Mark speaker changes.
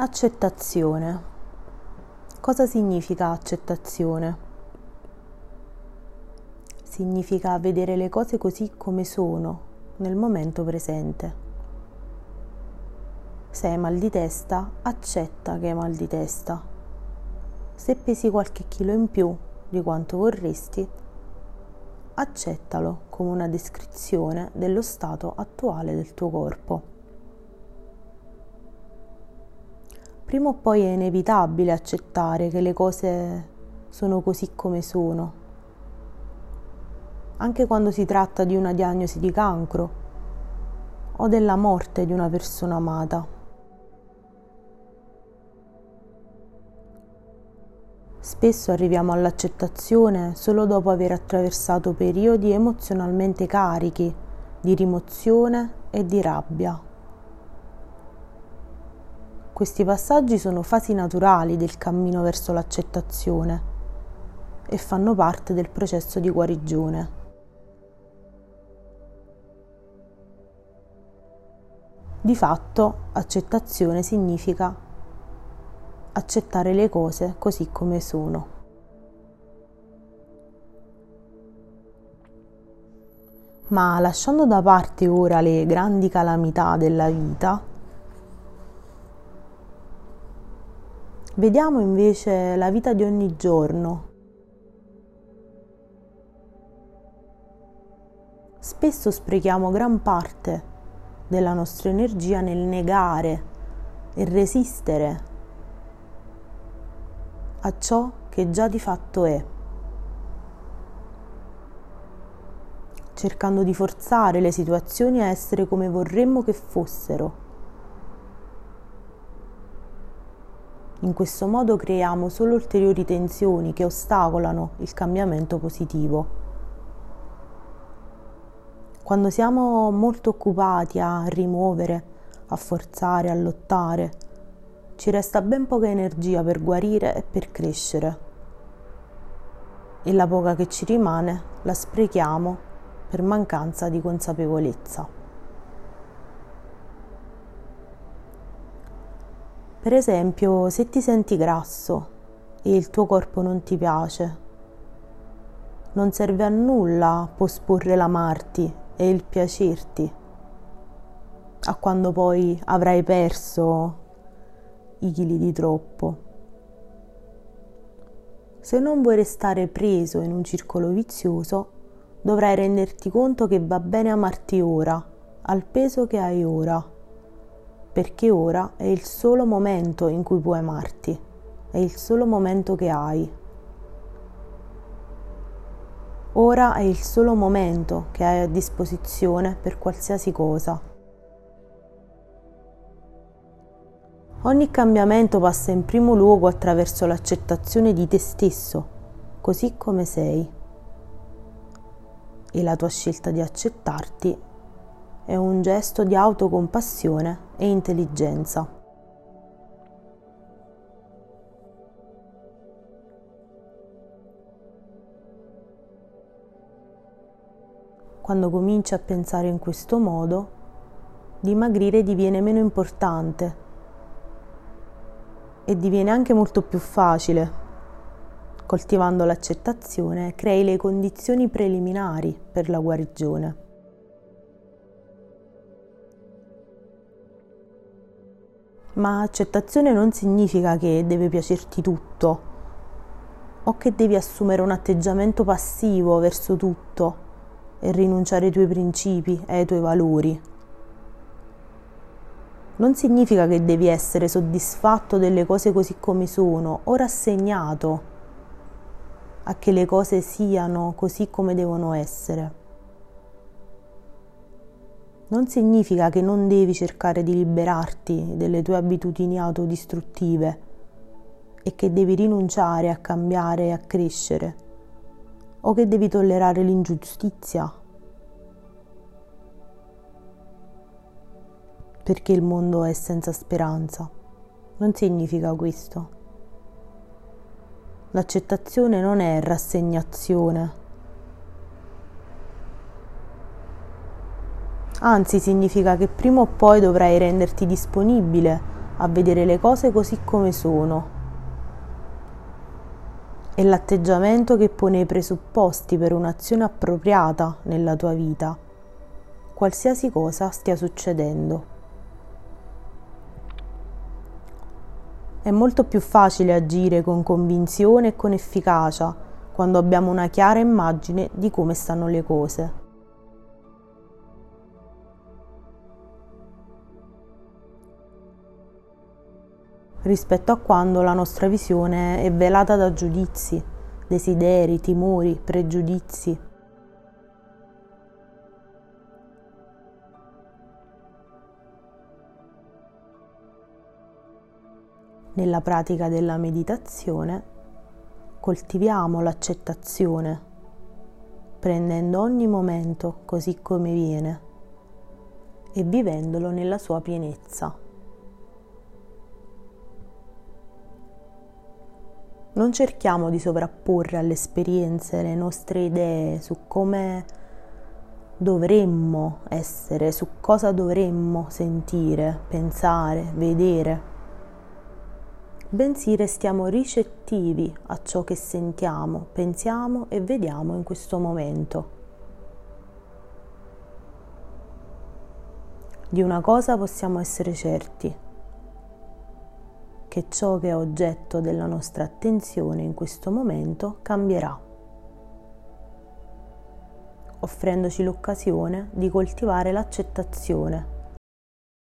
Speaker 1: Accettazione. Cosa significa accettazione? Significa vedere le cose così come sono nel momento presente. Se hai mal di testa, accetta che hai mal di testa. Se pesi qualche chilo in più di quanto vorresti, accettalo come una descrizione dello stato attuale del tuo corpo. Prima o poi è inevitabile accettare che le cose sono così come sono. Anche quando si tratta di una diagnosi di cancro o della morte di una persona amata. Spesso arriviamo all'accettazione solo dopo aver attraversato periodi emozionalmente carichi di rimozione e di rabbia. Questi passaggi sono fasi naturali del cammino verso l'accettazione e fanno parte del processo di guarigione. Di fatto, accettazione significa accettare le cose così come sono. Ma lasciando da parte ora le grandi calamità della vita, Vediamo invece la vita di ogni giorno. Spesso sprechiamo gran parte della nostra energia nel negare e resistere a ciò che già di fatto è, cercando di forzare le situazioni a essere come vorremmo che fossero In questo modo creiamo solo ulteriori tensioni che ostacolano il cambiamento positivo. Quando siamo molto occupati a rimuovere, a forzare, a lottare, ci resta ben poca energia per guarire e per crescere. E la poca che ci rimane la sprechiamo per mancanza di consapevolezza. Per esempio, se ti senti grasso e il tuo corpo non ti piace, non serve a nulla posporre l'amarti e il piacerti a quando poi avrai perso i chili di troppo. Se non vuoi restare preso in un circolo vizioso, dovrai renderti conto che va bene amarti ora, al peso che hai ora perché ora è il solo momento in cui puoi amarti, è il solo momento che hai. Ora è il solo momento che hai a disposizione per qualsiasi cosa. Ogni cambiamento passa in primo luogo attraverso l'accettazione di te stesso, così come sei. E la tua scelta di accettarti è un gesto di autocompassione e intelligenza. Quando cominci a pensare in questo modo, dimagrire diviene meno importante e diviene anche molto più facile. Coltivando l'accettazione crei le condizioni preliminari per la guarigione. Ma accettazione non significa che deve piacerti tutto o che devi assumere un atteggiamento passivo verso tutto e rinunciare ai tuoi principi e ai tuoi valori. Non significa che devi essere soddisfatto delle cose così come sono o rassegnato a che le cose siano così come devono essere non significa che non devi cercare di liberarti delle tue abitudini autodistruttive e che devi rinunciare a cambiare e a crescere o che devi tollerare l'ingiustizia perché il mondo è senza speranza. Non significa questo. L'accettazione non è rassegnazione anzi significa che prima o poi dovrai renderti disponibile a vedere le cose così come sono. È l'atteggiamento che pone i presupposti per un'azione appropriata nella tua vita, qualsiasi cosa stia succedendo. È molto più facile agire con convinzione e con efficacia quando abbiamo una chiara immagine di come stanno le cose. Rispetto a quando la nostra visione è velata da giudizi, desideri, timori, pregiudizi. Nella pratica della meditazione coltiviamo l'accettazione, prendendo ogni momento così come viene e vivendolo nella sua pienezza. Non cerchiamo di sovrapporre alle esperienze le nostre idee su come dovremmo essere, su cosa dovremmo sentire, pensare, vedere bensì restiamo ricettivi a ciò che sentiamo, pensiamo e vediamo in questo momento. Di una cosa possiamo essere certi, che ciò che è oggetto della nostra attenzione in questo momento cambierà, offrendoci l'occasione di coltivare l'accettazione